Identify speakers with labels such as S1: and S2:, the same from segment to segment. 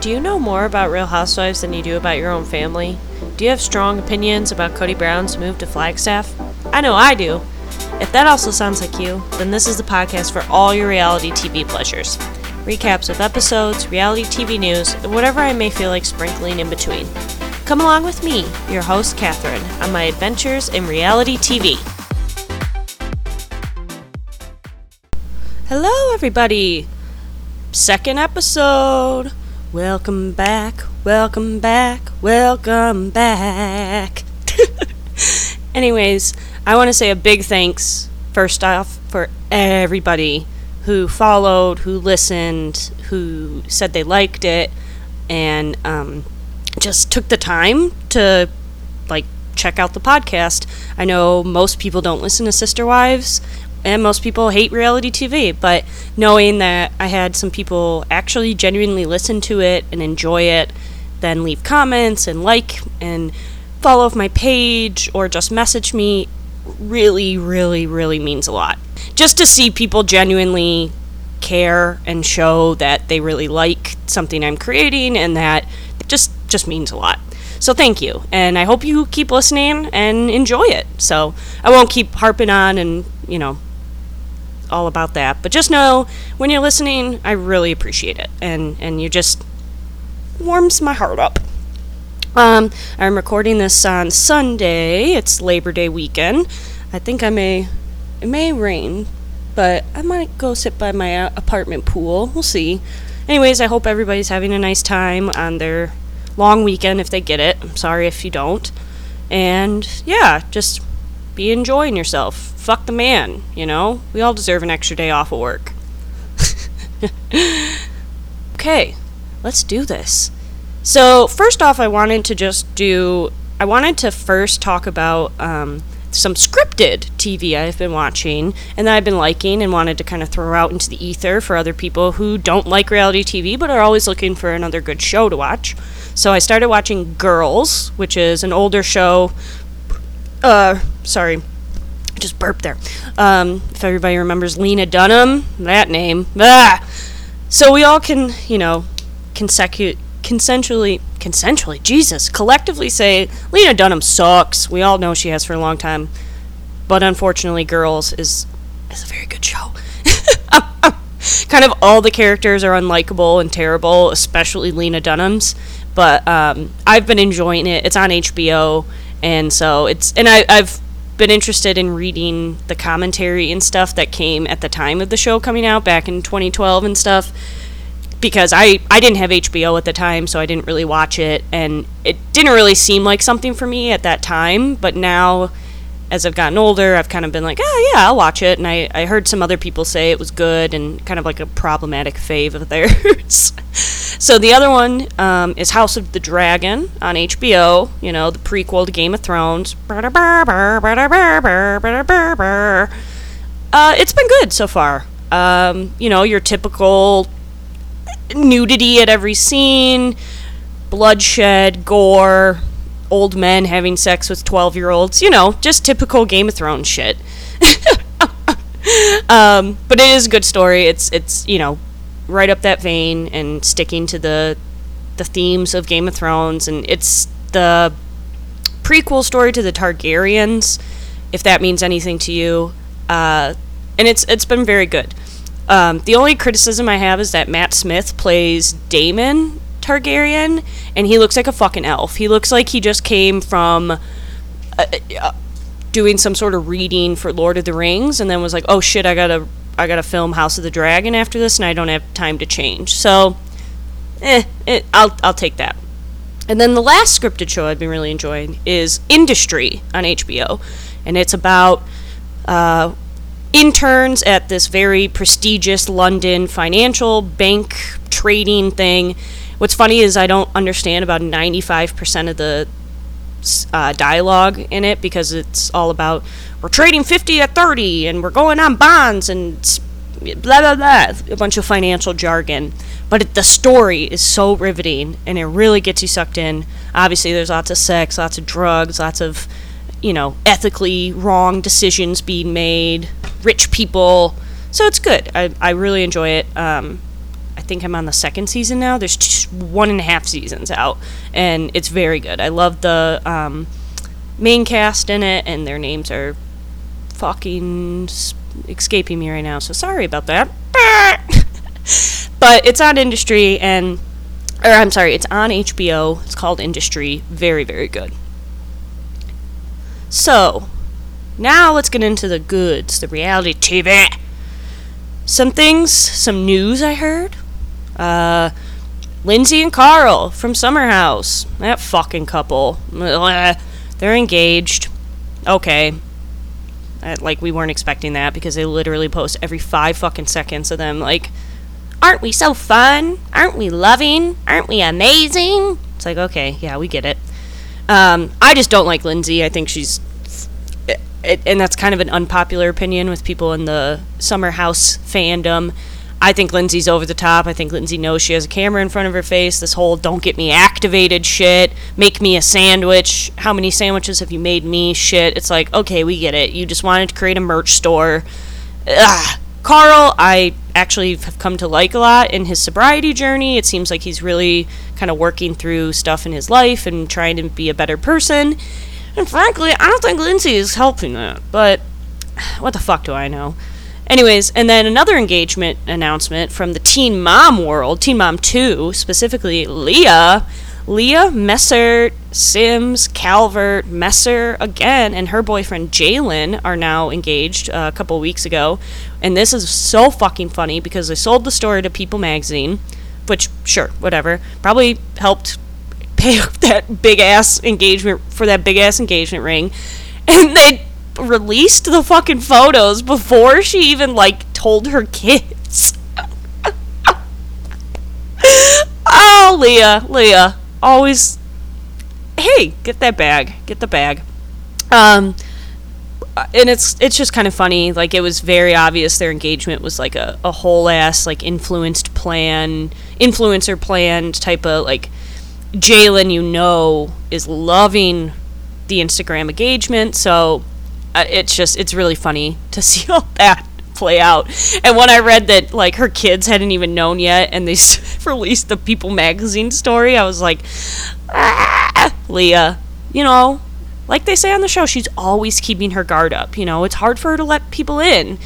S1: Do you know more about Real Housewives than you do about your own family? Do you have strong opinions about Cody Brown's move to Flagstaff? I know I do. If that also sounds like you, then this is the podcast for all your reality TV pleasures. Recaps of episodes, reality TV news, and whatever I may feel like sprinkling in between. Come along with me, your host, Catherine, on my adventures in reality TV. Hello, everybody! Second episode! Welcome back, welcome back, welcome back. Anyways, I want to say a big thanks, first off, for everybody who followed, who listened, who said they liked it, and um, just took the time to like check out the podcast. I know most people don't listen to Sister Wives, and most people hate reality TV, but knowing that I had some people actually genuinely listen to it and enjoy it, then leave comments and like and follow my page or just message me really, really, really means a lot. Just to see people genuinely care and show that they really like something I'm creating and that just just means a lot. So thank you, and I hope you keep listening and enjoy it. So I won't keep harping on and you know all about that, but just know when you're listening, I really appreciate it, and and you just warms my heart up. Um, I'm recording this on Sunday. It's Labor Day weekend. I think I may it may rain, but I might go sit by my uh, apartment pool. We'll see. Anyways, I hope everybody's having a nice time on their long weekend if they get it. I'm sorry if you don't. And yeah, just be enjoying yourself. Fuck the man, you know? We all deserve an extra day off of work. okay, let's do this. So, first off, I wanted to just do. I wanted to first talk about um, some scripted TV I've been watching and that I've been liking and wanted to kind of throw out into the ether for other people who don't like reality TV but are always looking for another good show to watch. So I started watching Girls, which is an older show. Uh, sorry, Just burped there. Um, if everybody remembers Lena Dunham, that name. Ah! So we all can, you know, consecu- consensually consensually Jesus collectively say Lena Dunham sucks. We all know she has for a long time, but unfortunately, Girls is is a very good show. kind of all the characters are unlikable and terrible, especially Lena Dunham's. But um, I've been enjoying it. It's on HBO, and so it's and I, I've been interested in reading the commentary and stuff that came at the time of the show coming out back in 2012 and stuff because I, I didn't have HBO at the time, so I didn't really watch it, and it didn't really seem like something for me at that time. But now, as I've gotten older, I've kind of been like, oh yeah, I'll watch it. And I, I heard some other people say it was good and kind of like a problematic fave of theirs. so the other one um, is House of the Dragon on HBO. You know, the prequel to Game of Thrones. Uh, it's been good so far. Um, you know, your typical nudity at every scene, bloodshed, gore, old men having sex with 12 year olds, you know, just typical Game of Thrones shit. um, but it is a good story. It's, it's, you know, right up that vein and sticking to the, the themes of Game of Thrones. And it's the prequel story to the Targaryens, if that means anything to you. Uh, and it's, it's been very good. Um, the only criticism I have is that Matt Smith plays Daemon Targaryen, and he looks like a fucking elf. He looks like he just came from uh, uh, doing some sort of reading for Lord of the Rings, and then was like, "Oh shit, I gotta, I gotta film House of the Dragon after this, and I don't have time to change." So, eh, it, I'll, I'll take that. And then the last scripted show I've been really enjoying is Industry on HBO, and it's about uh, interns at this very prestigious London financial bank trading thing. What's funny is I don't understand about 95% of the uh, dialogue in it because it's all about we're trading 50 at 30 and we're going on bonds and blah blah blah a bunch of financial jargon but it, the story is so riveting and it really gets you sucked in obviously there's lots of sex lots of drugs lots of you know ethically wrong decisions being made rich people. So it's good. I, I really enjoy it. Um, think I'm on the second season now. There's one and a half seasons out, and it's very good. I love the um, main cast in it, and their names are fucking escaping me right now. So sorry about that. but it's on Industry, and or I'm sorry, it's on HBO. It's called Industry. Very, very good. So, now let's get into the goods, the reality TV. Some things, some news I heard. Uh, Lindsay and Carl from Summer House. That fucking couple. They're engaged. Okay. like, we weren't expecting that because they literally post every five fucking seconds of them, like, Aren't we so fun? Aren't we loving? Aren't we amazing? It's like, okay, yeah, we get it. Um, I just don't like Lindsay. I think she's. It, and that's kind of an unpopular opinion with people in the Summer House fandom. I think Lindsay's over the top. I think Lindsay knows she has a camera in front of her face. This whole don't get me activated shit, make me a sandwich, how many sandwiches have you made me shit. It's like, okay, we get it. You just wanted to create a merch store. Ugh. Carl, I actually have come to like a lot in his sobriety journey. It seems like he's really kind of working through stuff in his life and trying to be a better person. And frankly, I don't think Lindsay is helping that. But what the fuck do I know? Anyways, and then another engagement announcement from the Teen Mom world, Teen Mom 2, specifically Leah Leah Messer, Sims, Calvert, Messer again, and her boyfriend Jalen are now engaged uh, a couple weeks ago. And this is so fucking funny because they sold the story to People magazine, which, sure, whatever, probably helped pay off that big ass engagement for that big ass engagement ring. And they released the fucking photos before she even, like, told her kids. oh, Leah, Leah always hey, get that bag, get the bag. Um, and it's it's just kind of funny. Like it was very obvious their engagement was like a, a whole ass like influenced plan, influencer planned type of like Jalen. You know is loving the Instagram engagement, so uh, it's just it's really funny to see all that play out. And when I read that like her kids hadn't even known yet, and they released the People magazine story, I was like, ah, Leah, you know, like they say on the show, she's always keeping her guard up. You know, it's hard for her to let people in,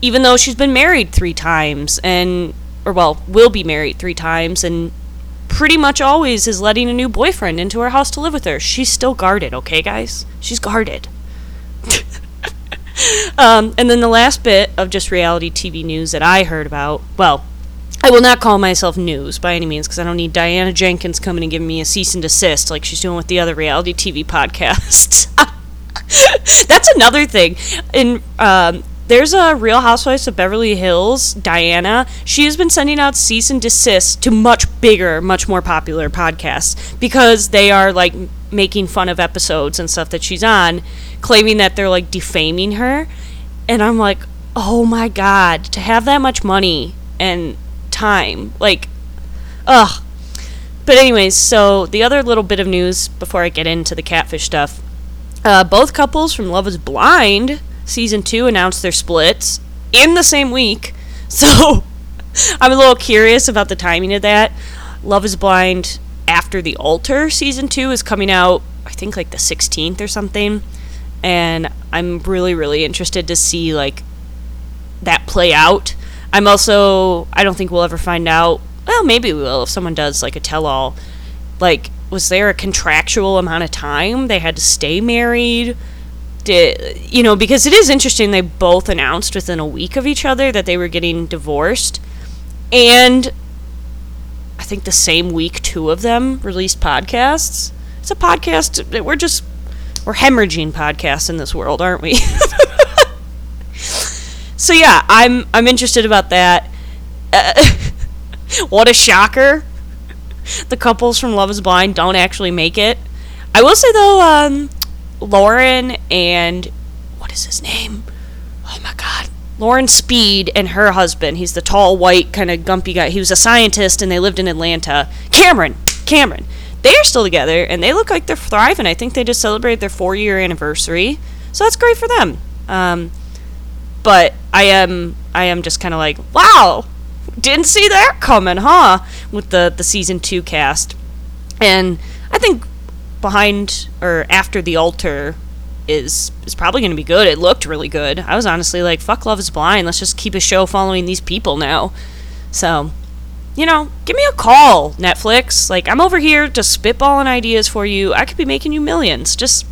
S1: even though she's been married three times and, or well, will be married three times and pretty much always is letting a new boyfriend into her house to live with her. She's still guarded, okay, guys? She's guarded. Um, and then the last bit of just reality TV news that I heard about, well, I will not call myself news by any means because I don't need Diana Jenkins coming and giving me a cease and desist like she's doing with the other reality TV podcasts. That's another thing. In um, there's a Real Housewives of Beverly Hills, Diana. She has been sending out cease and desist to much bigger, much more popular podcasts because they are like making fun of episodes and stuff that she's on, claiming that they're like defaming her. And I'm like, oh my god, to have that much money and time, like, ugh. But anyways, so the other little bit of news before I get into the catfish stuff, uh, both couples from Love Is Blind season two announced their splits in the same week. So I'm a little curious about the timing of that. Love is Blind after the altar season two is coming out, I think like the 16th or something. And I'm really, really interested to see like that play out. I'm also, I don't think we'll ever find out. Well, maybe we will if someone does like a tell all. Like, was there a contractual amount of time they had to stay married? did you know because it is interesting they both announced within a week of each other that they were getting divorced and i think the same week two of them released podcasts. It's a podcast we're just we're hemorrhaging podcasts in this world aren't we? So yeah i'm i'm interested about that. Uh, what a shocker. The couples from love is blind don't actually make it. I will say though um Lauren and what is his name? Oh my god. Lauren Speed and her husband. He's the tall, white, kind of gumpy guy. He was a scientist and they lived in Atlanta. Cameron. Cameron. They are still together and they look like they're thriving. I think they just celebrated their four year anniversary. So that's great for them. Um, but I am I am just kind of like, wow, didn't see that coming, huh? With the the season two cast, and I think behind or after the altar is is probably going to be good. It looked really good. I was honestly like, "Fuck, Love Is Blind. Let's just keep a show following these people now." So, you know, give me a call, Netflix. Like, I'm over here just spitballing ideas for you. I could be making you millions. Just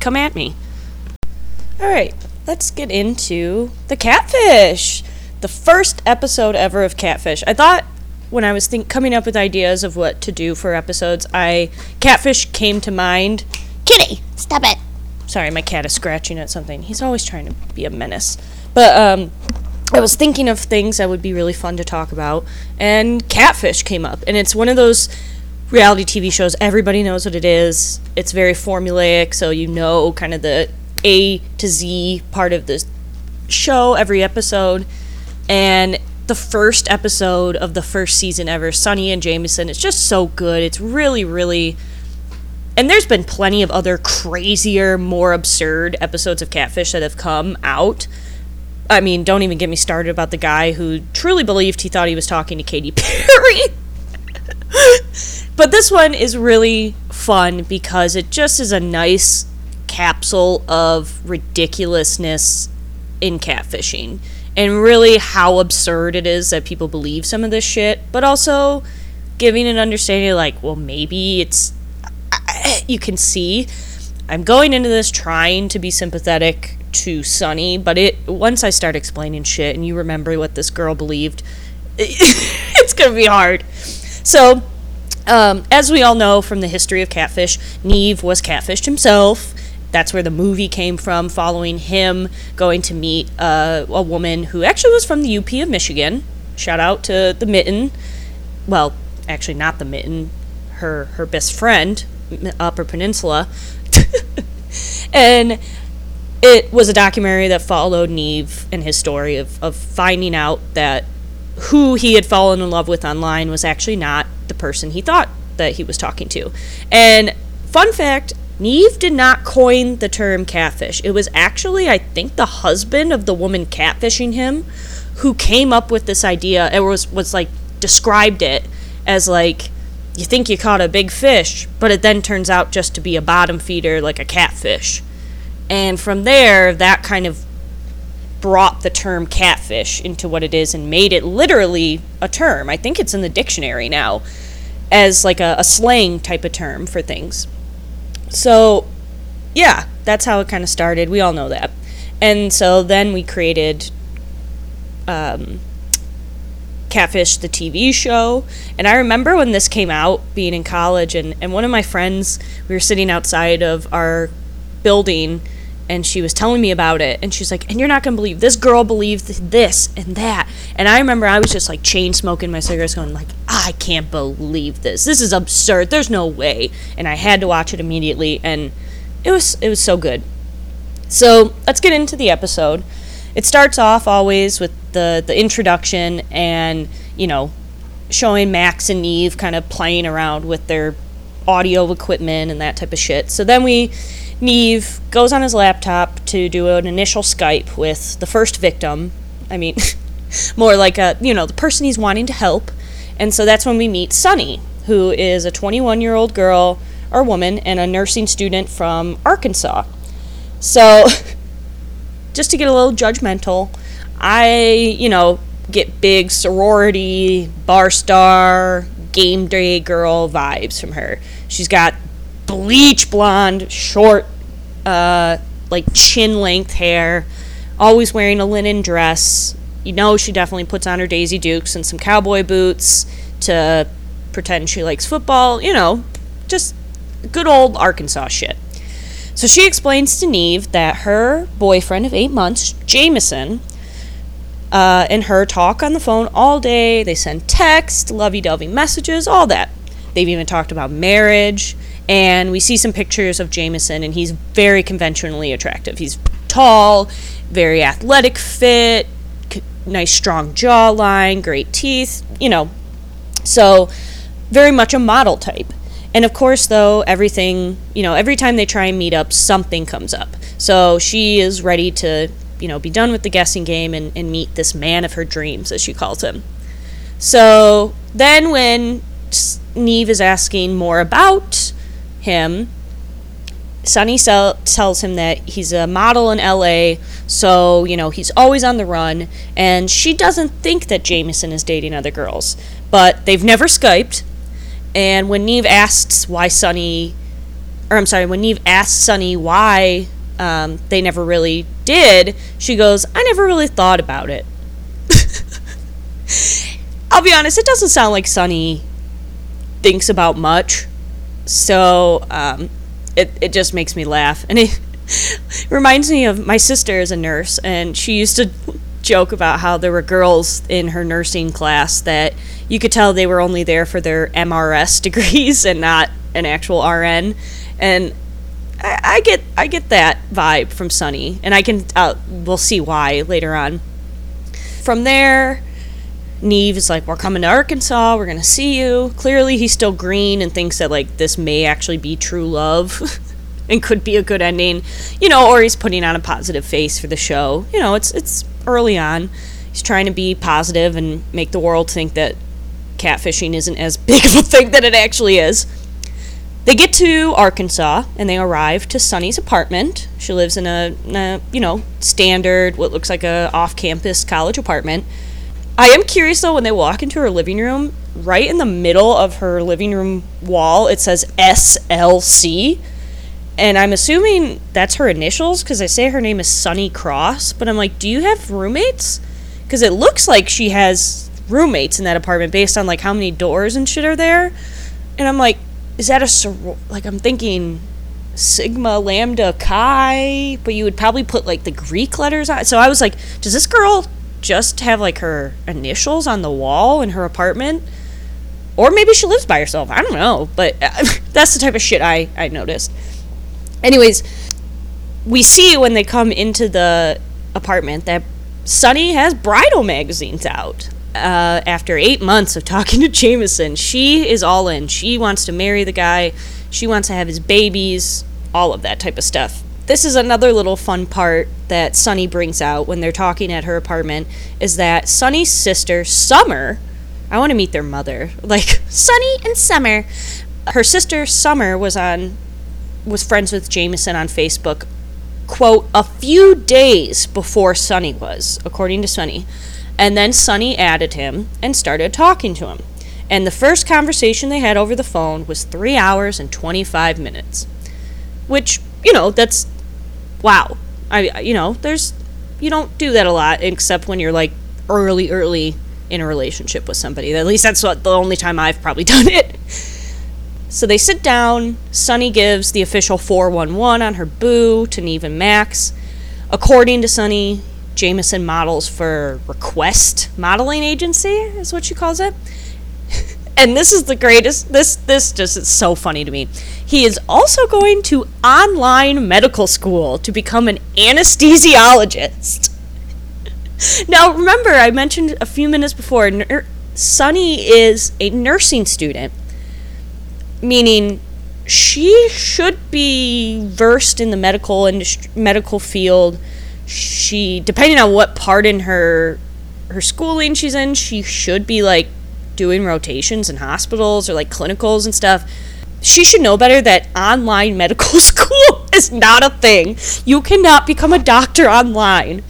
S1: come at me. All right, let's get into the catfish. The first episode ever of Catfish. I thought when I was think coming up with ideas of what to do for episodes, I Catfish came to mind.
S2: Kitty, stop it.
S1: Sorry, my cat is scratching at something. He's always trying to be a menace. But um I was thinking of things that would be really fun to talk about, and Catfish came up. And it's one of those reality TV shows, everybody knows what it is. It's very formulaic, so you know kind of the A to Z part of the show every episode. And the first episode of the first season ever, Sunny and Jamison, it's just so good. It's really, really. And there's been plenty of other crazier, more absurd episodes of Catfish that have come out. I mean, don't even get me started about the guy who truly believed he thought he was talking to Katy Perry. but this one is really fun because it just is a nice capsule of ridiculousness in catfishing and really how absurd it is that people believe some of this shit, but also giving an understanding like, well, maybe it's you can see I'm going into this trying to be sympathetic to Sunny, but it once I start explaining shit and you remember what this girl believed, it's gonna be hard. So, um, as we all know from the history of catfish, Nev was catfished himself. That's where the movie came from, following him going to meet uh, a woman who actually was from the UP of Michigan. Shout out to the Mitten. Well, actually, not the Mitten. Her her best friend, Upper Peninsula. and it was a documentary that followed Nev and his story of, of finding out that who he had fallen in love with online was actually not the person he thought that he was talking to. And fun fact, Nev did not coin the term catfish. It was actually, I think, the husband of the woman catfishing him who came up with this idea and was was like described it as like you think you caught a big fish, but it then turns out just to be a bottom feeder like a catfish. And from there, that kind of brought the term catfish into what it is and made it literally a term. I think it's in the dictionary now as like a, a slang type of term for things. So, yeah, that's how it kind of started. We all know that. And so then we created um, Catfish, the TV show. And I remember when this came out, being in college, and, and one of my friends, we were sitting outside of our building and she was telling me about it. And she's like and you're not going to believe this girl believed this and that. And i remember i was just like chain smoking my cigarettes going like i can't believe this. This is absurd. There's no way. And i had to watch it immediately and it was it was so good. So let's get into the episode. It starts off always with the the introduction and you know showing max and nev kind of playing around with their audio equipment and that type of shit so then we Nev goes on his laptop to do an initial Skype with the first victim. I mean, more like a, you know, the person he's wanting to help. And so that's when we meet Sunny, who is a 21 year old girl or woman and a nursing student from Arkansas. So, just to get a little judgmental, I, you know, get big sorority, bar star, game day girl vibes from her. She's got bleach blonde, short, uh, like chin length hair, always wearing a linen dress. You know, she definitely puts on her Daisy Dukes and some cowboy boots to pretend she likes football. You know, just good old Arkansas shit. So she explains to Nev that her boyfriend of eight months, Jamison, uh, and her talk on the phone all day. They send text, lovey dovey messages, all that. They've even talked about marriage and we see some pictures of Jamison, and he's very conventionally attractive. He's tall, very athletic, fit, c- nice strong jawline, great teeth, you know. So, very much a model type. And of course, though, everything, you know, every time they try and meet up, something comes up. So she is ready to, you know, be done with the guessing game and, and meet this man of her dreams, as she calls him. So then, when Nev is asking more about him, Sunny sell- tells him that he's a model in LA, so, you know, he's always on the run, and she doesn't think that Jamison is dating other girls. But they've never Skyped, and when Nev asks why Sunny, or I'm sorry, when Nev asks Sunny why um, they never really did, she goes, I never really thought about it. I'll be honest, it doesn't sound like Sunny thinks about much. So um, it, it just makes me laugh. And it reminds me of my sister is a nurse, and she used to joke about how there were girls in her nursing class that you could tell they were only there for their MRS degrees and not an actual RN. And I, I get I get that vibe from Sunny, and I can uh, we'll see why later on. From there, Nev is like, "We're coming to Arkansas. We're gonna see you." Clearly, he's still green and thinks that like this may actually be true love, and could be a good ending, you know. Or he's putting on a positive face for the show. You know, it's it's early on. He's trying to be positive and make the world think that catfishing isn't as big of a thing that it actually is. They get to Arkansas and they arrive to Sunny's apartment. She lives in a, a you know, standard, what looks like a off-campus college apartment. I am curious though when they walk into her living room, right in the middle of her living room wall, it says SLC. And I'm assuming that's her initials because I say her name is Sunny Cross. But I'm like, do you have roommates? Because it looks like she has roommates in that apartment based on like how many doors and shit are there. And I'm like, is that a like I'm thinking sigma lambda chi but you would probably put like the greek letters on so i was like does this girl just have like her initials on the wall in her apartment? Or maybe she lives by herself i don't know but uh, that's the type of shit i i noticed. Anyways we see when they come into the apartment that sunny has bridal magazines out uh, after eight months of talking to Jamison, she is all in. She wants to marry the guy. She wants to have his babies, all of that type of stuff. This is another little fun part that Sunny brings out when they're talking at her apartment is that Sunny's sister, Summer, I want to meet their mother. Like Sunny and Summer. Her sister Summer was on was friends with Jamison on Facebook, quote, a few days before Sunny was, according to Sunny. And then Sunny added him and started talking to him. And the first conversation they had over the phone was three hours and 25 minutes. Which, you know, that's wow. I, you know, there's, you don't do that a lot except when you're like early, early in a relationship with somebody. At least that's what the only time I've probably done it. So they sit down. Sunny gives the official 411 on her boo to Nev and Max. According to Sunny, Jamison models for Request Modeling Agency, is what she calls it. and this is the greatest. This this just is so funny to me. He is also going to online medical school to become an anesthesiologist. now, remember, I mentioned a few minutes before. Ner- Sunny is a nursing student, meaning she should be versed in the medical industry, medical field she depending on what part in her her schooling she's in, she should be like doing rotations in hospitals or like clinicals and stuff. She should know better that online medical school is not a thing. You cannot become a doctor online.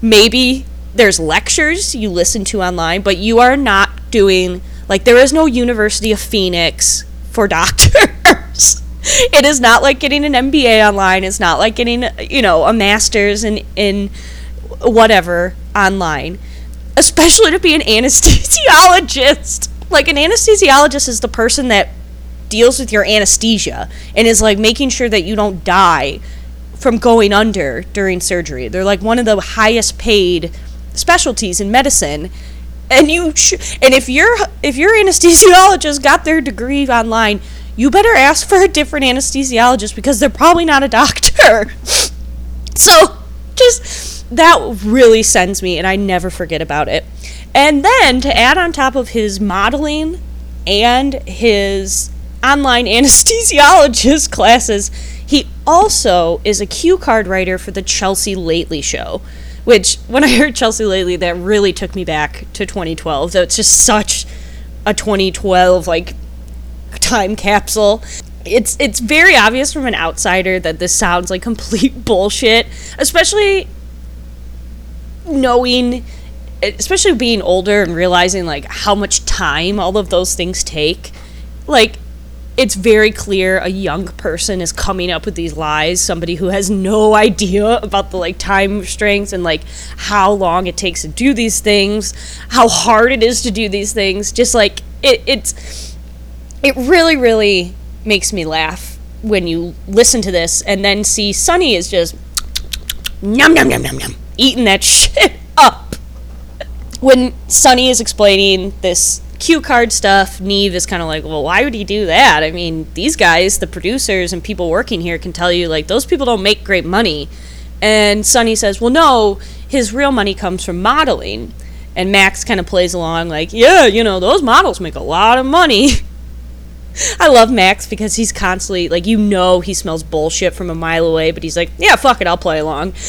S1: Maybe there's lectures you listen to online, but you are not doing like there is no University of Phoenix for doctors. it is not like getting an MBA online. It's not like getting, you know, a master's in in whatever online. Especially to be an anesthesiologist. Like an anesthesiologist is the person that deals with your anesthesia and is like making sure that you don't die from going under during surgery. They're like one of the highest paid specialties in medicine. And you sh- and if your if your anesthesiologist got their degree online, you better ask for a different anesthesiologist because they're probably not a doctor. so, just that really sends me, and I never forget about it. And then to add on top of his modeling and his online anesthesiologist classes, he also is a cue card writer for the Chelsea Lately show, Which, when I heard Chelsea lately, that really took me back to 2012. So it's just such a 2012 like time capsule. It's it's very obvious from an outsider that this sounds like complete bullshit, especially knowing especially being older and realizing like how much time all of those things take. Like it's very clear a young person is coming up with these lies somebody who has no idea about the like time strengths and like how long it takes to do these things how hard it is to do these things just like it it's it really really makes me laugh when you listen to this and then see Sunny is just num num num num num eating that shit up when Sunny is explaining this cue card stuff, Nev is kind of like, well, why would he do that? I mean, these guys, the producers and people working here, can tell you, like, those people don't make great money. And Sunny says, well, no, his real money comes from modeling. And Max kind of plays along, like, yeah, you know, those models make a lot of money. I love Max because he's constantly, like, you know, he smells bullshit from a mile away, but he's like, yeah, fuck it, I'll play along.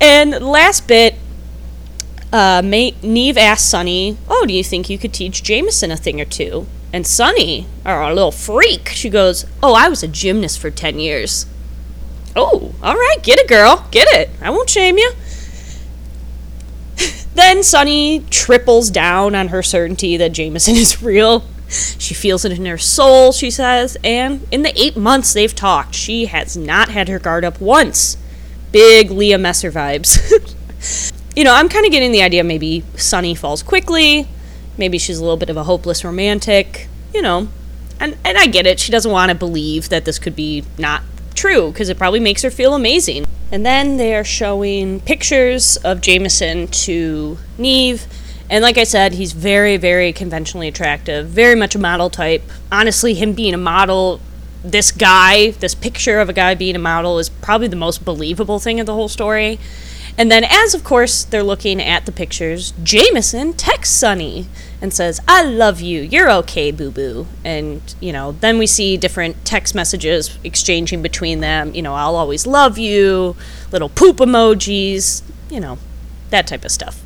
S1: and last bit, uh, May- Nev asks Sunny, "Oh, do you think you could teach Jamison a thing or two? And Sunny, or a little freak, she goes, "Oh, I was a gymnast for ten years." Oh, all right, get it, girl, get it. I won't shame you. Then Sunny triples down on her certainty that Jamison is real. She feels it in her soul, she says, and in the eight months they've talked, she has not had her guard up once. Big Leah Messer vibes. you know, I'm kind of getting the idea maybe Sunny falls quickly. Maybe she's a little bit of a hopeless romantic, you know. And, and I get it. She doesn't want to believe that this could be not true because it probably makes her feel amazing. And then they are showing pictures of Jamison to Nev. And like I said, he's very, very conventionally attractive, very much a model type. Honestly, him being a model, this guy, this picture of a guy being a model, is probably the most believable thing of the whole story. And then, as of course they're looking at the pictures, Jamison texts Sunny and says, I love you. You're okay, boo boo. And, you know, then we see different text messages exchanging between them. You know, I'll always love you, little poop emojis, you know, that type of stuff.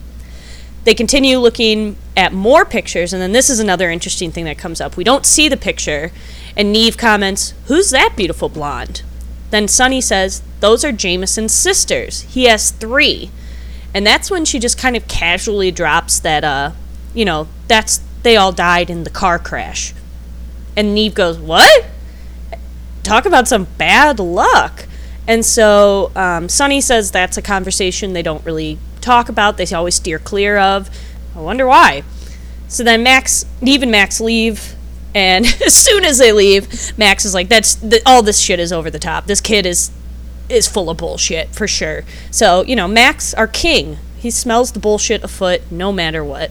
S1: They continue looking at more pictures, and then this is another interesting thing that comes up. We don't see the picture, and Nev comments, Who's that beautiful blonde? Then Sunny says, Those are Jamison's sisters. He has three. And that's when she just kind of casually drops that, uh, you know, that's, they all died in the car crash. And Nev goes, What? Talk about some bad luck. And so um, Sunny says that's a conversation they don't really talk about, they always steer clear of. I wonder why. So then Max, Nev and Max leave and as soon as they leave, Max is like, "That's the, all this shit is over the top. This kid is is full of bullshit for sure." So you know, Max, our king, he smells the bullshit afoot no matter what.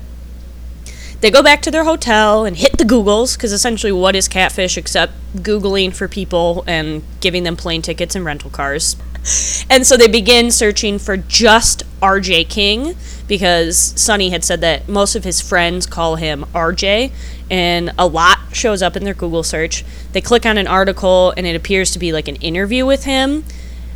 S1: They go back to their hotel and hit the Googles because essentially, what is catfish except googling for people and giving them plane tickets and rental cars? And so they begin searching for just RJ King because Sunny had said that most of his friends call him RJ, and a lot shows up in their Google search. They click on an article, and it appears to be like an interview with him.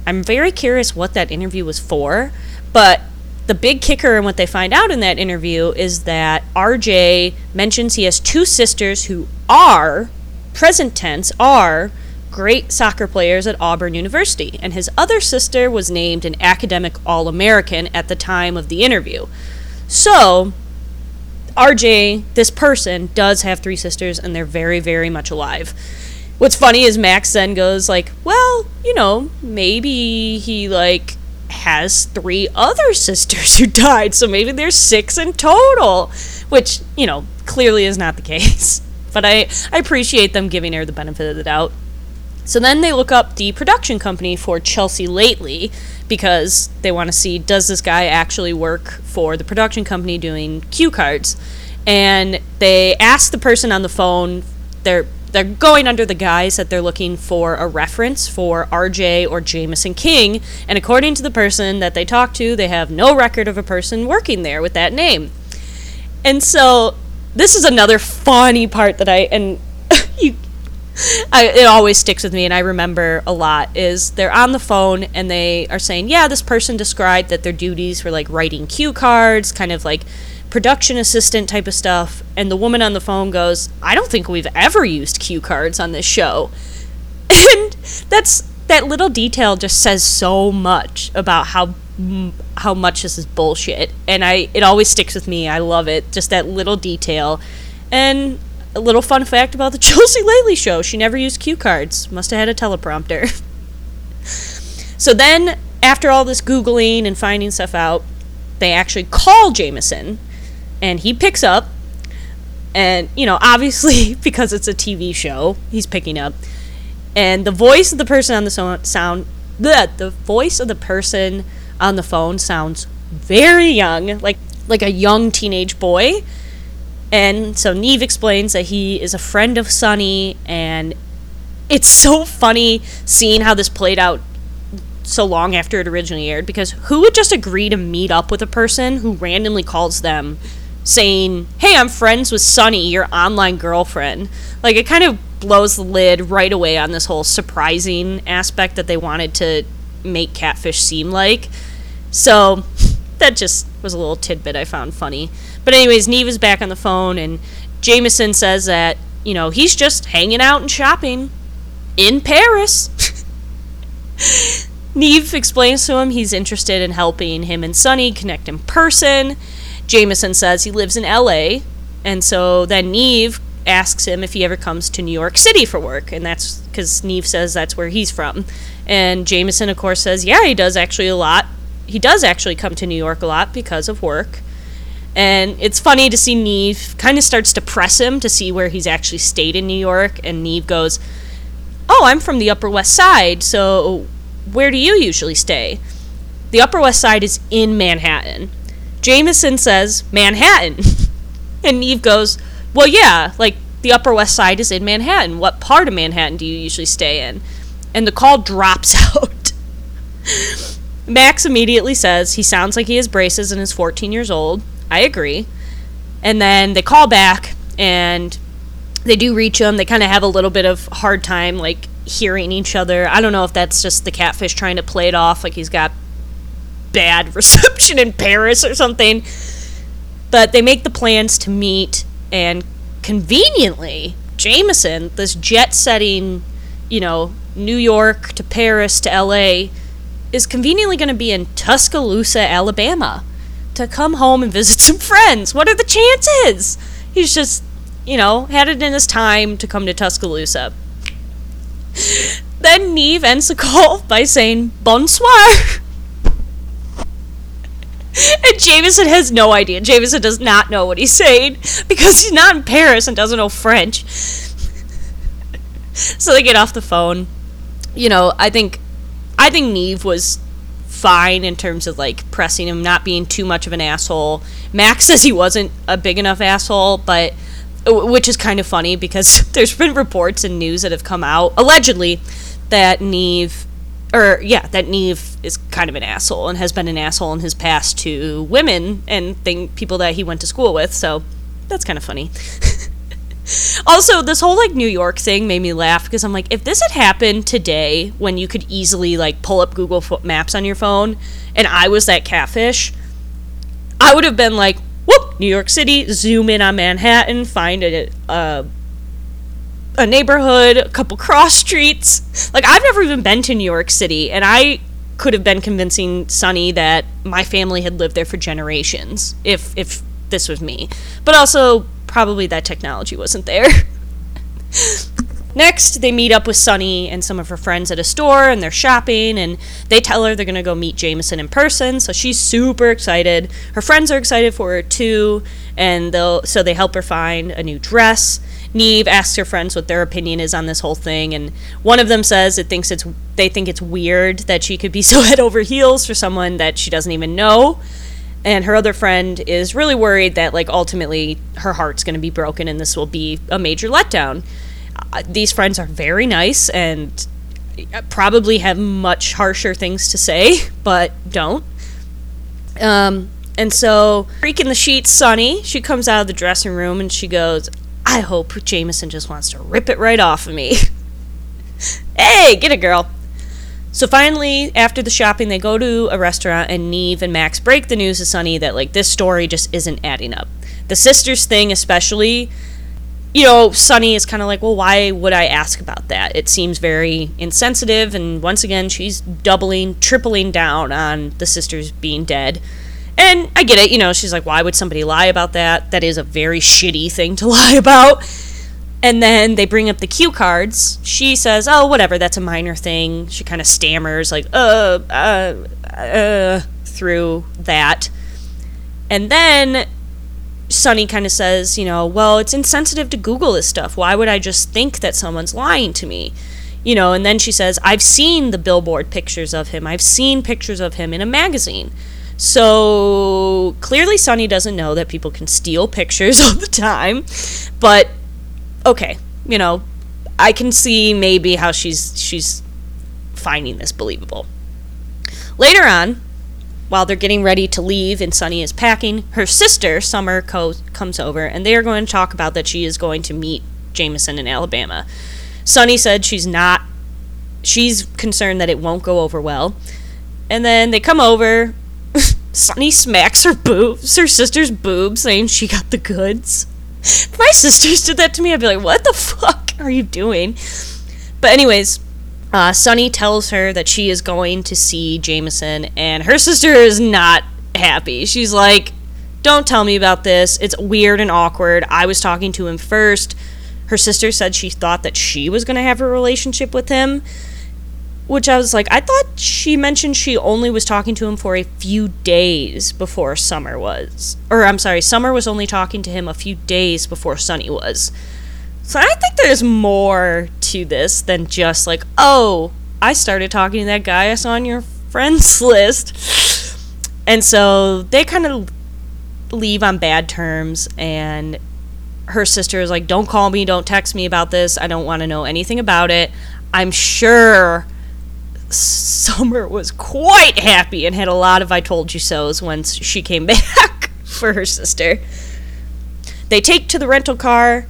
S1: I'm very curious what that interview was for, but the big kicker and what they find out in that interview is that RJ mentions he has two sisters who are, present tense, are great soccer players at Auburn University, and his other sister was named an academic All American at the time of the interview. So, RJ, this person, does have three sisters, and they're very, very much alive. What's funny is Max then goes like, "Well, you know, maybe he like has three other sisters who died, so maybe there's six in total," which you know clearly is not the case. But I I appreciate them giving her the benefit of the doubt. So then they look up the production company for Chelsea Lately because they want to see does this guy actually work for the production company doing cue cards. And they ask the person on the phone, they're they're going under the guise that they're looking for a reference for RJ or Jamison King, and according to the person that they talked to, they have no record of a person working there with that name. And so this is another funny part that I and you I, it always sticks with me, and I remember a lot. Is they're on the phone and they are saying, "Yeah, this person described that their duties were like writing cue cards, kind of like production assistant type of stuff." And the woman on the phone goes, "I don't think we've ever used cue cards on this show," and that's that little detail just says so much about how how much this is bullshit, and I it always sticks with me. I love it, just that little detail, and a little fun fact about the Chelsea Lately show she never used cue cards. Must have had a teleprompter. so then, after all this Googling and finding stuff out, they actually call Jamison, and he picks up. And, you know, obviously, because it's a TV show, he's picking up. And the voice of the person on the so- sound, bleh, the voice of the person on the phone sounds very young, like like a young teenage boy and so Nev explains that he is a friend of sunny and it's so funny seeing how this played out so long after it originally aired because who would just agree to meet up with a person who randomly calls them saying, Hey, I'm friends with Sunny, your online girlfriend? Like, it kind of blows the lid right away on this whole surprising aspect that they wanted to make Catfish seem like. So, that just was a little tidbit I found funny. But anyways, Nev is back on the phone, and Jamison says that you know he's just hanging out and shopping in Paris. Nev explains to him he's interested in helping him and Sunny connect in person. Jamison says he lives in LA, and so then Nev asks him if he ever comes to New York City for work, and that's because Nev says that's where he's from. And Jamison, of course, says, yeah, he does actually a lot. He does actually come to New York a lot because of work. And it's funny to see Nev kind of starts to press him to see where he's actually stayed in New York. And Nev goes, Oh, I'm from the Upper West Side, so where do you usually stay? The Upper West Side is in Manhattan. Jamison says, Manhattan. and Nev goes, Well, yeah, like the Upper West Side is in Manhattan. What part of Manhattan do you usually stay in? And the call drops out. Max immediately says he sounds like he has braces and is 14 years old. I agree. And then they call back and they do reach him. They kind of have a little bit of hard time like hearing each other. I don't know if that's just the catfish trying to play it off like he's got bad reception in Paris or something. But they make the plans to meet and conveniently Jamison, this jet setting, you know, New York to Paris to LA is conveniently going to be in Tuscaloosa, Alabama to come home and visit some friends. What are the chances? He's just, you know, had it in his time to come to Tuscaloosa. Then Nev ends the call by saying bonsoir. and Jamison has no idea. Jamison does not know what he's saying because he's not in Paris and doesn't know French. so they get off the phone. You know, I think I think Nev was fine in terms of like pressing him, not being too much of an asshole. Max says he wasn't a big enough asshole, but which is kind of funny because there's been reports and news that have come out allegedly that Nev or yeah, that Nev is kind of an asshole and has been an asshole in his past to women and thing people that he went to school with. So that's kind of funny. also, this whole like New York thing made me laugh because I'm like, if this had happened today when you could easily like pull up Google Maps on your phone and I was that catfish, I would have been like, whoop, New York City, zoom in on Manhattan, find a, a neighborhood, a couple cross streets. Like, I've never even been to New York City, and I could have been convincing Sunny that my family had lived there for generations if if this was me. But also probably that technology wasn't there. Next, they meet up with Sunny and some of her friends at a store and they're shopping and they tell her they're going to go meet Jamison in person. So she's super excited. Her friends are excited for her too and they'll so they help her find a new dress. Nev asks her friends what their opinion is on this whole thing and one of them says it thinks it's they think it's weird that she could be so head over heels for someone that she doesn't even know. And her other friend is really worried that like ultimately her heart's going to be broken and this will be a major letdown. Uh, these friends are very nice and probably have much harsher things to say but don't. Um, and so freaking the sheets Sunny, she comes out of the dressing room and she goes I hope Jamison just wants to rip it right off of me. hey, get it, girl. So finally, after the shopping, they go to a restaurant, and Nev and Max break the news to Sunny that like this story just isn't adding up. The sisters thing, especially, you know, Sunny is kind of like, well, why would I ask about that? It seems very insensitive, and once again, she's doubling, tripling down on the sisters being dead. And I get it, you know, she's like, why would somebody lie about that? That is a very shitty thing to lie about. And then they bring up the cue cards. She says, "Oh, whatever, that's a minor thing." She kind of stammers like, "Uh, uh, uh," through that. And then Sunny kind of says, "You know, well, it's insensitive to Google this stuff. Why would I just think that someone's lying to me?" You know, and then she says, "I've seen the billboard pictures of him. I've seen pictures of him in a magazine." So clearly, Sunny doesn't know that people can steal pictures all the time, but okay, you know, I can see maybe how she's she's finding this believable. Later on, while they're getting ready to leave and Sunny is packing, her sister Summer co- comes over and they are going to talk about that she is going to meet Jamison in Alabama. Sunny said she's not she's concerned that it won't go over well. And then they come over. Sunny smacks her boobs, her sister's boobs, saying she got the goods. If my sisters did that to me, I'd be like, what the fuck are you doing? But, anyways, uh, Sunny tells her that she is going to see Jamison, and her sister is not happy. She's like, don't tell me about this. It's weird and awkward. I was talking to him first. Her sister said she thought that she was going to have a relationship with him which I was like, I thought she mentioned she only was talking to him for a few days before Summer was. Or, I'm sorry, Summer was only talking to him a few days before Sunny was. So I think there's more to this than just like, oh, I started talking to that guy I saw on your friends list. And so they kind of leave on bad terms, and her sister is like, don't call me, don't text me about this. I don't want to know anything about it. I'm sure Summer was quite happy and had a lot of I told you so's once she came back for her sister. They take to the rental car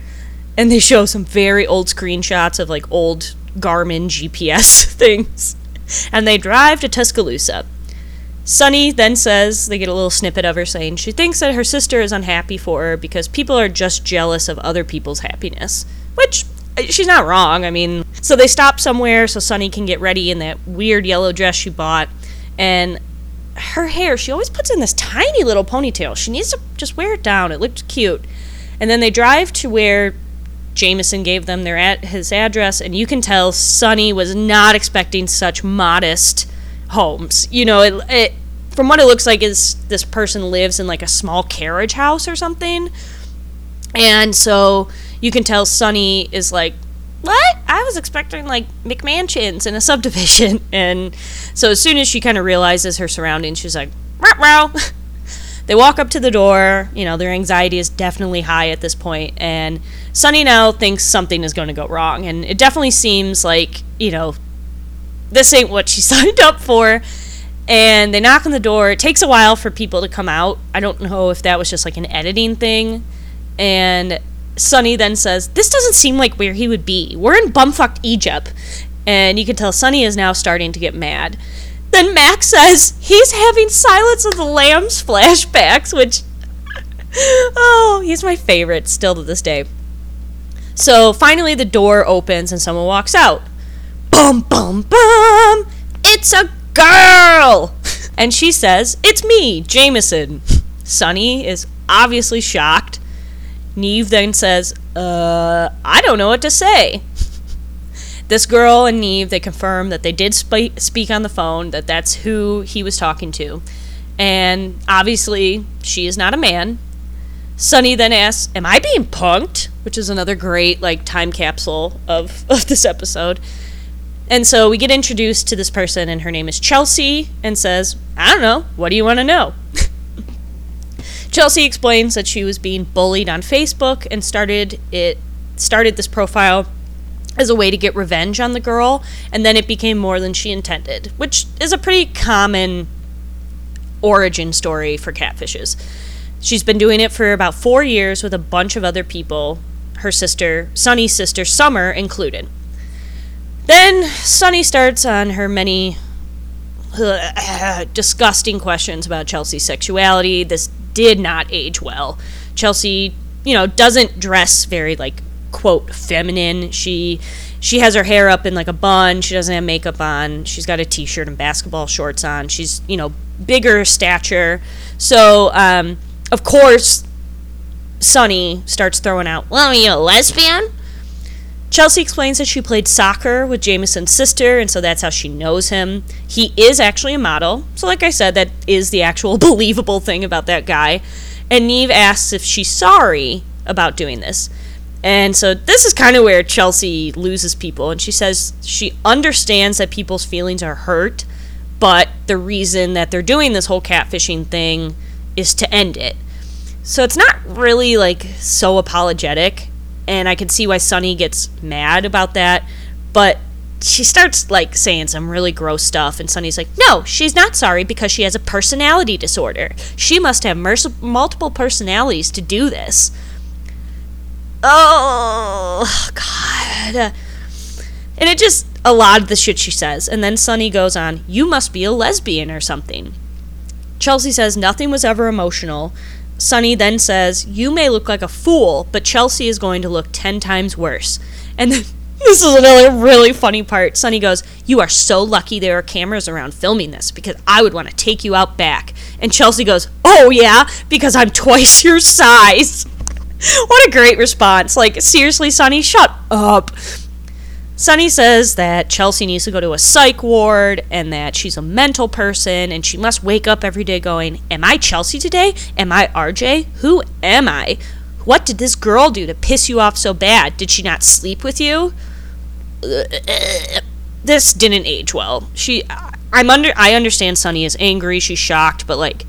S1: and they show some very old screenshots of like old Garmin GPS things. And they drive to Tuscaloosa. Sunny then says, they get a little snippet of her saying she thinks that her sister is unhappy for her because people are just jealous of other people's happiness. Which Uh, she's not wrong. I mean, so they stop somewhere so Sunny can get ready in that weird yellow dress she bought, and her hair she always puts in this tiny little ponytail. She needs to just wear it down. It looked cute. And then they drive to where Jamison gave them their at his address, and you can tell Sunny was not expecting such modest homes. You know, it, it from what it looks like is this person lives in like a small carriage house or something. And so you can tell Sunny is like, what? I was expecting like McMansions in a subdivision. And so as soon as she kind of realizes her surroundings, she's like, wow. they walk up to the door. You know, their anxiety is definitely high at this point, and Sunny now thinks something is going to go wrong, and it definitely seems like you know, this ain't what she signed up for. And they knock on the door. It takes a while for people to come out. I don't know if that was just like an editing thing, and Sunny then says, This doesn't seem like where he would be. We're in bumfucked Egypt. And you can tell Sunny is now starting to get mad. Then Max says he's having Silence of the Lambs flashbacks, which. oh, he's my favorite still to this day. So finally, the door opens and someone walks out. Bum, bum, bum! It's a girl! And she says, It's me, Jamison. Sunny is obviously shocked Nev then says, Uh, I don't know what to say. this girl and Nev, they confirm that they did sp- speak on the phone, that that's who he was talking to. And obviously, she is not a man. Sunny then asks, Am I being punked? Which is another great, like, time capsule of, of this episode. And so we get introduced to this person, and her name is Chelsea, and says, I don't know, what do you want to know? Chelsea explains that she was being bullied on Facebook and started it started this profile as a way to get revenge on the girl, and then it became more than she intended, which is a pretty common origin story for catfishes. She's been doing it for about four years with a bunch of other people, her sister, Sunny's sister Summer, included. Then Sunny starts on her many uh, disgusting questions about Chelsea's sexuality. This did not age well. Chelsea, you know, doesn't dress very like quote feminine. She she has her hair up in like a bun. She doesn't have makeup on. She's got a t-shirt and basketball shorts on. She's, you know, bigger stature. So, um, of course, Sunny starts throwing out, "Well, are you a lesbian?" Chelsea explains that she played soccer with Jamison's sister, and so that's how she knows him. He is actually a model, so like I said, that is the actual believable thing about that guy. And Nev asks if she's sorry about doing this. And so this is kind of where Chelsea loses people, and she says she understands that people's feelings are hurt, but the reason that they're doing this whole catfishing thing is to end it. So it's not really like so apologetic and I can see why Sunny gets mad about that. But she starts like saying some really gross stuff, and Sunny's like, "No, she's not sorry because she has a personality disorder. She must have merc- multiple personalities to do this." Oh God! And it just a lot of the shit she says, and then Sunny goes on, "You must be a lesbian or something." Chelsea says nothing was ever emotional. Sunny then says, You may look like a fool, but Chelsea is going to look 10 times worse. And then, this is another really funny part. Sunny goes, You are so lucky there are cameras around filming this because I would want to take you out back. And Chelsea goes, Oh, yeah, because I'm twice your size. what a great response. Like, seriously, Sunny, shut up. Sunny says that Chelsea needs to go to a psych ward and that she's a mental person and she must wake up every day going, Am I Chelsea today? Am I RJ? Who am I? What did this girl do to piss you off so bad? Did she not sleep with you? This didn't age well. She I'm under I understand Sunny is angry, she's shocked, but like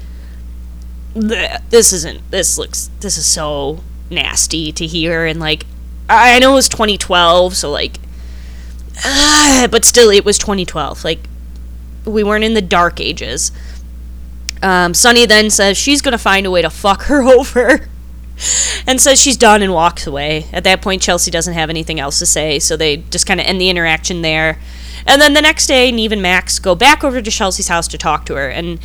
S1: this isn't this looks this is so nasty to hear and like I know it was 2012, so like uh, but still, it was 2012. Like, we weren't in the dark ages. Um, Sunny then says she's going to find a way to fuck her over and says she's done and walks away. At that point, Chelsea doesn't have anything else to say, so they just kind of end the interaction there. And then the next day, Nev and Max go back over to Chelsea's house to talk to her. And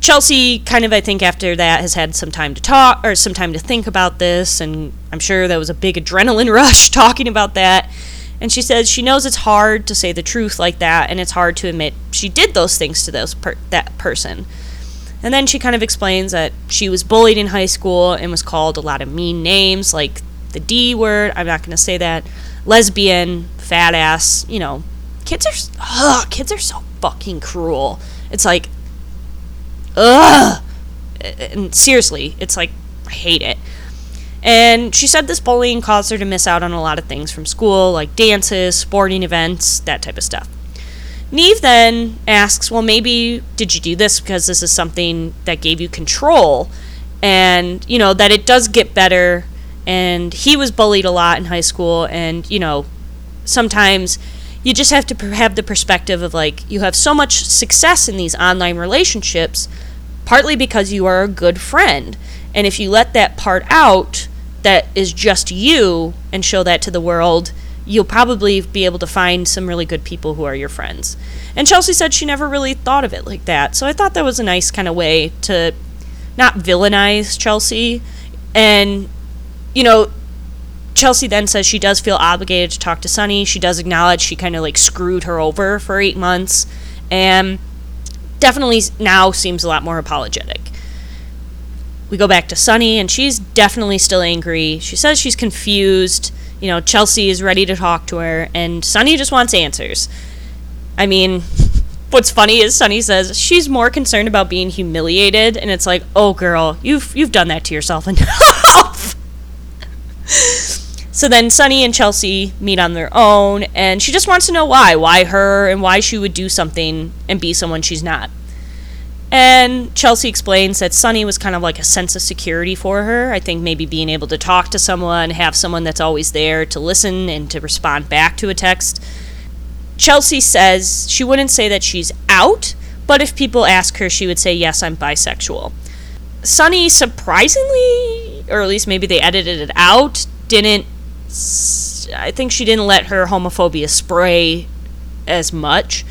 S1: Chelsea, kind of, I think, after that, has had some time to talk or some time to think about this. And I'm sure that was a big adrenaline rush talking about that. And she says she knows it's hard to say the truth like that, and it's hard to admit she did those things to those per- that person. And then she kind of explains that she was bullied in high school and was called a lot of mean names, like the D word. I'm not going to say that. Lesbian, fat ass. You know, kids are ugh, kids are so fucking cruel. It's like, ugh. And seriously, it's like I hate it. And she said this bullying caused her to miss out on a lot of things from school, like dances, sporting events, that type of stuff. Nev then asks, Well, maybe did you do this because this is something that gave you control? And, you know, that it does get better. And he was bullied a lot in high school. And, you know, sometimes you just have to have the perspective of like, you have so much success in these online relationships, partly because you are a good friend. And if you let that part out, that is just you and show that to the world, you'll probably be able to find some really good people who are your friends. And Chelsea said she never really thought of it like that. So I thought that was a nice kind of way to not villainize Chelsea. And, you know, Chelsea then says she does feel obligated to talk to Sunny. She does acknowledge she kind of like screwed her over for eight months. And definitely now seems a lot more apologetic. We go back to Sunny, and she's definitely still angry. She says she's confused. You know, Chelsea is ready to talk to her, and Sunny just wants answers. I mean, what's funny is Sunny says she's more concerned about being humiliated, and it's like, oh girl, you've you've done that to yourself enough. so then Sunny and Chelsea meet on their own, and she just wants to know why, why her, and why she would do something and be someone she's not. And Chelsea explains that Sunny was kind of like a sense of security for her. I think maybe being able to talk to someone, have someone that's always there to listen and to respond back to a text. Chelsea says she wouldn't say that she's out, but if people ask her, she would say, Yes, I'm bisexual. Sunny, surprisingly, or at least maybe they edited it out, didn't I think she didn't let her homophobia spray as much.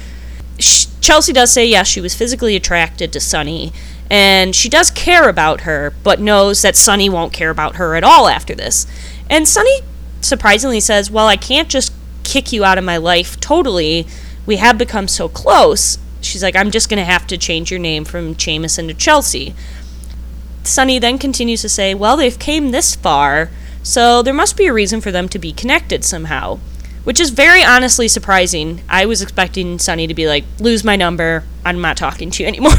S1: Chelsea does say yes, she was physically attracted to Sunny, and she does care about her, but knows that Sunny won't care about her at all after this. And Sunny surprisingly says, Well, I can't just kick you out of my life totally. We have become so close. She's like, I'm just going to have to change your name from Jamison to Chelsea. Sunny then continues to say, Well, they've came this far, so there must be a reason for them to be connected somehow. Which is very honestly surprising. I was expecting Sunny to be like, lose my number, I'm not talking to you anymore.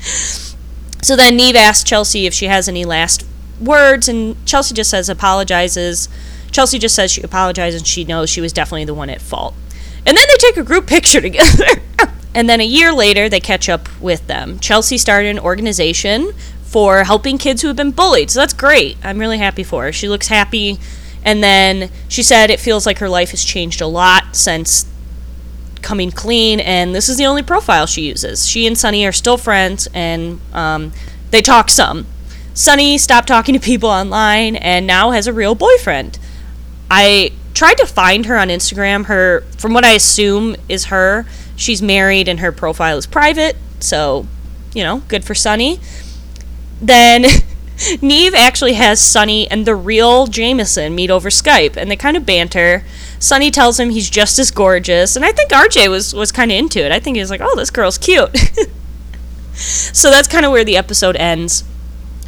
S1: so then Nev asks Chelsea if she has any last words, and Chelsea just says apologizes. Chelsea just says she apologizes and she knows she was definitely the one at fault. And then they take a group picture together. and then a year later, they catch up with them. Chelsea started an organization for helping kids who have been bullied. So that's great. I'm really happy for her. She looks happy. And then she said it feels like her life has changed a lot since coming clean, and this is the only profile she uses. She and Sunny are still friends, and um, they talk some. Sunny stopped talking to people online and now has a real boyfriend. I tried to find her on Instagram. Her, from what I assume is her, she's married and her profile is private. So, you know, good for Sunny. then Nev actually has Sunny and the real Jamison meet over Skype, and they kind of banter. Sunny tells him he's just as gorgeous, and I think RJ was was kind of into it. I think he was like, "Oh, this girl's cute." so that's kind of where the episode ends,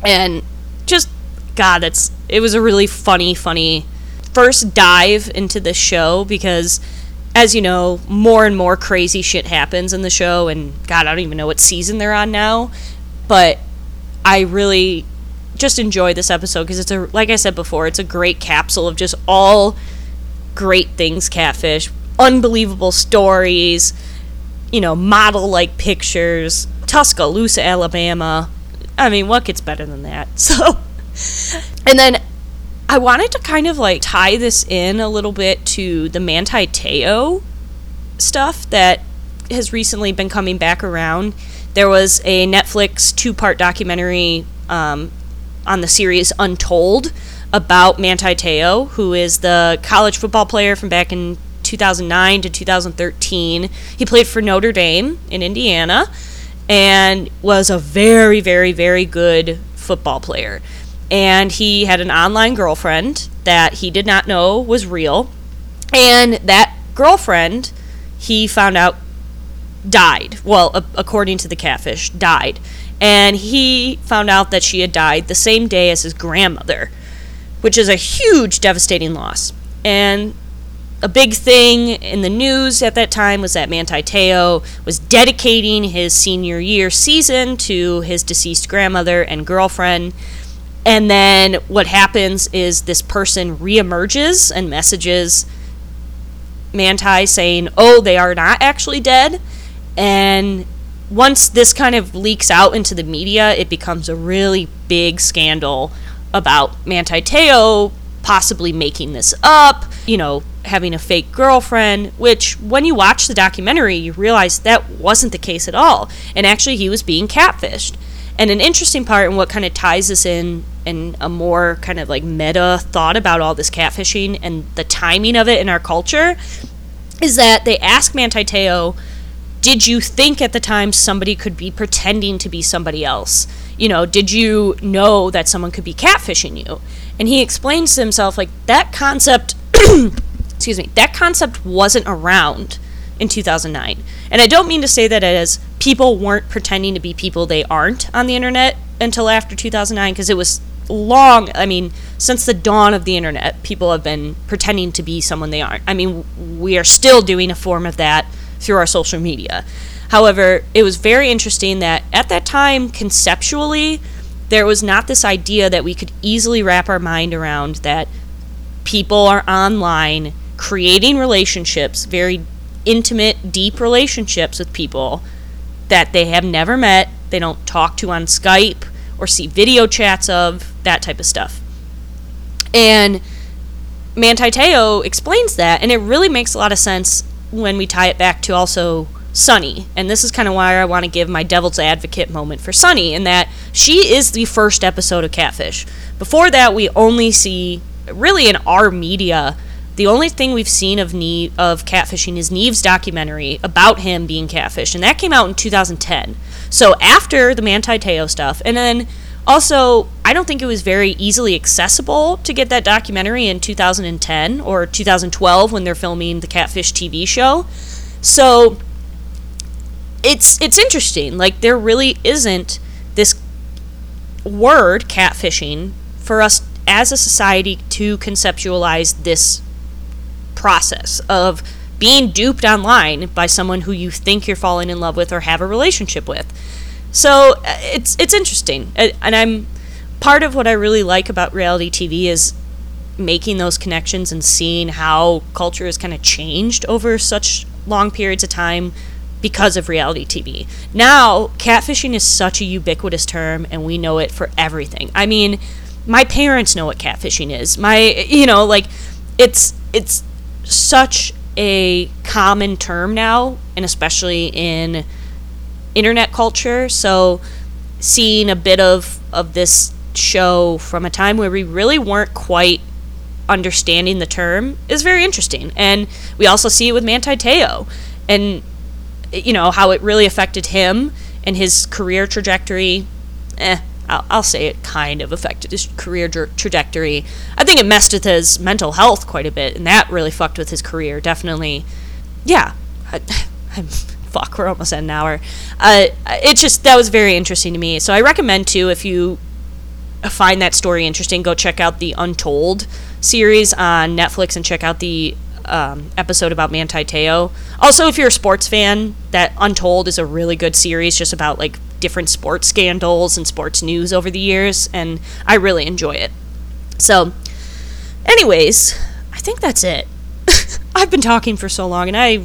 S1: and just God, it's it was a really funny, funny first dive into the show because as you know, more and more crazy shit happens in the show, and God, I don't even know what season they're on now, but I really just enjoy this episode because it's a like I said before, it's a great capsule of just all great things catfish, unbelievable stories, you know, model like pictures, Tuscaloosa, Alabama. I mean, what gets better than that? So and then I wanted to kind of like tie this in a little bit to the Manti Te'o stuff that has recently been coming back around. There was a Netflix two part documentary um, on the series Untold about Manti Te'o, who is the college football player from back in 2009 to 2013. He played for Notre Dame in Indiana and was a very, very, very good football player. And he had an online girlfriend that he did not know was real. And that girlfriend, he found out died. Well, a- according to the catfish, died. And he found out that she had died the same day as his grandmother, which is a huge, devastating loss. And a big thing in the news at that time was that Manti Te'o was dedicating his senior year season to his deceased grandmother and girlfriend. And then what happens is this person reemerges and messages Manti saying, Oh, they are not actually dead. And once this kind of leaks out into the media, it becomes a really big scandal about Manti Te'o possibly making this up, you know, having a fake girlfriend, which when you watch the documentary, you realize that wasn't the case at all. And actually, he was being catfished. And an interesting part, and what kind of ties this in, and a more kind of like meta thought about all this catfishing and the timing of it in our culture, is that they ask Manti Te'o did you think at the time somebody could be pretending to be somebody else? You know, did you know that someone could be catfishing you? And he explains to himself like that concept excuse me, that concept wasn't around in 2009. And I don't mean to say that as people weren't pretending to be people they aren't on the internet until after 2009 because it was long i mean since the dawn of the internet people have been pretending to be someone they aren't i mean we are still doing a form of that through our social media. However, it was very interesting that at that time, conceptually, there was not this idea that we could easily wrap our mind around that people are online creating relationships, very intimate, deep relationships with people that they have never met, they don't talk to on Skype or see video chats of, that type of stuff. And Manti Te'o explains that, and it really makes a lot of sense when we tie it back to also Sunny. And this is kind of why I want to give my devil's advocate moment for Sunny, in that she is the first episode of Catfish. Before that, we only see really in our media, the only thing we've seen of of catfishing is Nev's documentary about him being catfished, and that came out in 2010. So after the Manti Te'o stuff, and then also I don't think it was very easily accessible to get that documentary in 2010 or 2012 when they're filming the Catfish TV show. So it's it's interesting. Like there really isn't this word catfishing for us as a society to conceptualize this process of being duped online by someone who you think you're falling in love with or have a relationship with. So uh, it's it's interesting, and I'm part of what I really like about reality TV is making those connections and seeing how culture has kind of changed over such long periods of time because of reality TV. Now, catfishing is such a ubiquitous term and we know it for everything. I mean, my parents know what catfishing is. My, you know, like it's it's such a common term now and especially in internet culture. So seeing a bit of of this show from a time where we really weren't quite understanding the term is very interesting. And we also see it with Manti Te'o. And you know, how it really affected him and his career trajectory. Eh, I'll, I'll say it kind of affected his career tra- trajectory. I think it messed with his mental health quite a bit, and that really fucked with his career. Definitely, yeah. I, I'm, fuck, we're almost at an hour. Uh, it just that was very interesting to me. So I recommend too if you find that story interesting, go check out the Untold series on Netflix and check out the um, episode about Manti Te'o. Also, if you're a sports fan, that Untold is a really good series just about like different sports scandals and sports news over the years, and I really enjoy it. So, anyways, I think that's it. I've been talking for so long, and I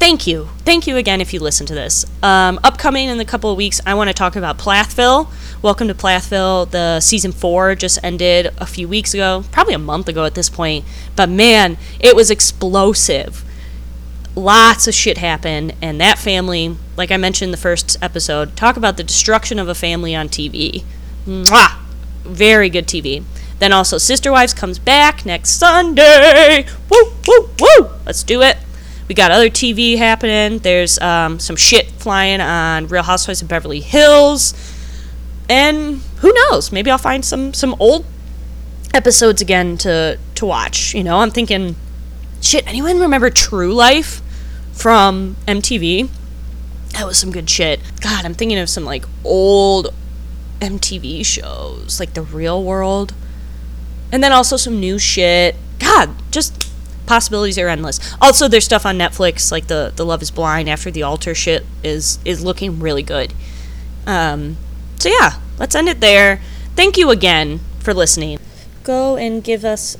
S1: thank you. Thank you again if you listen to this. Um, upcoming in a couple of weeks, I want to talk about Plathville. Welcome to Plathville. The season four just ended a few weeks ago, probably a month ago at this point. But man, it was explosive. Lots of shit happened, and that family, like I mentioned in the first episode, talk about the destruction of a family on TV. Mwah! Very good TV. Then also, Sister Wives comes back next Sunday. Woo, woo, woo! Let's do it. We got other TV happening. There's um, some shit flying on Real Housewives of Beverly Hills, and who knows? Maybe I'll find some some old episodes again to to watch. You know, I'm thinking, shit. Anyone remember True Life from MTV? That was some good shit. God, I'm thinking of some like old MTV shows, like The Real World, and then also some new shit. God, just possibilities are endless. Also, there's stuff on Netflix like the the Love Is Blind after the altar shit is is looking really good. Um, so yeah, let's end it there. Thank you again for listening. Go and give us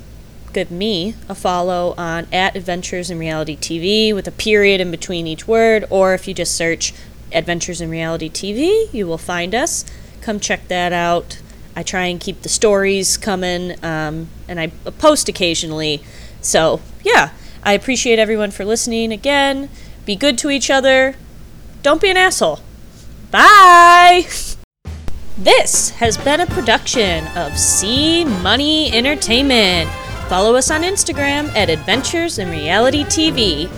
S1: give me a follow on at Adventures in Reality TV with a period in between each word, or if you just search Adventures in Reality TV, you will find us. Come check that out. I try and keep the stories coming, um, and I post occasionally. So, yeah, I appreciate everyone for listening again. Be good to each other. Don't be an asshole. Bye! This has been a production of C Money Entertainment. Follow us on Instagram at Adventures in Reality TV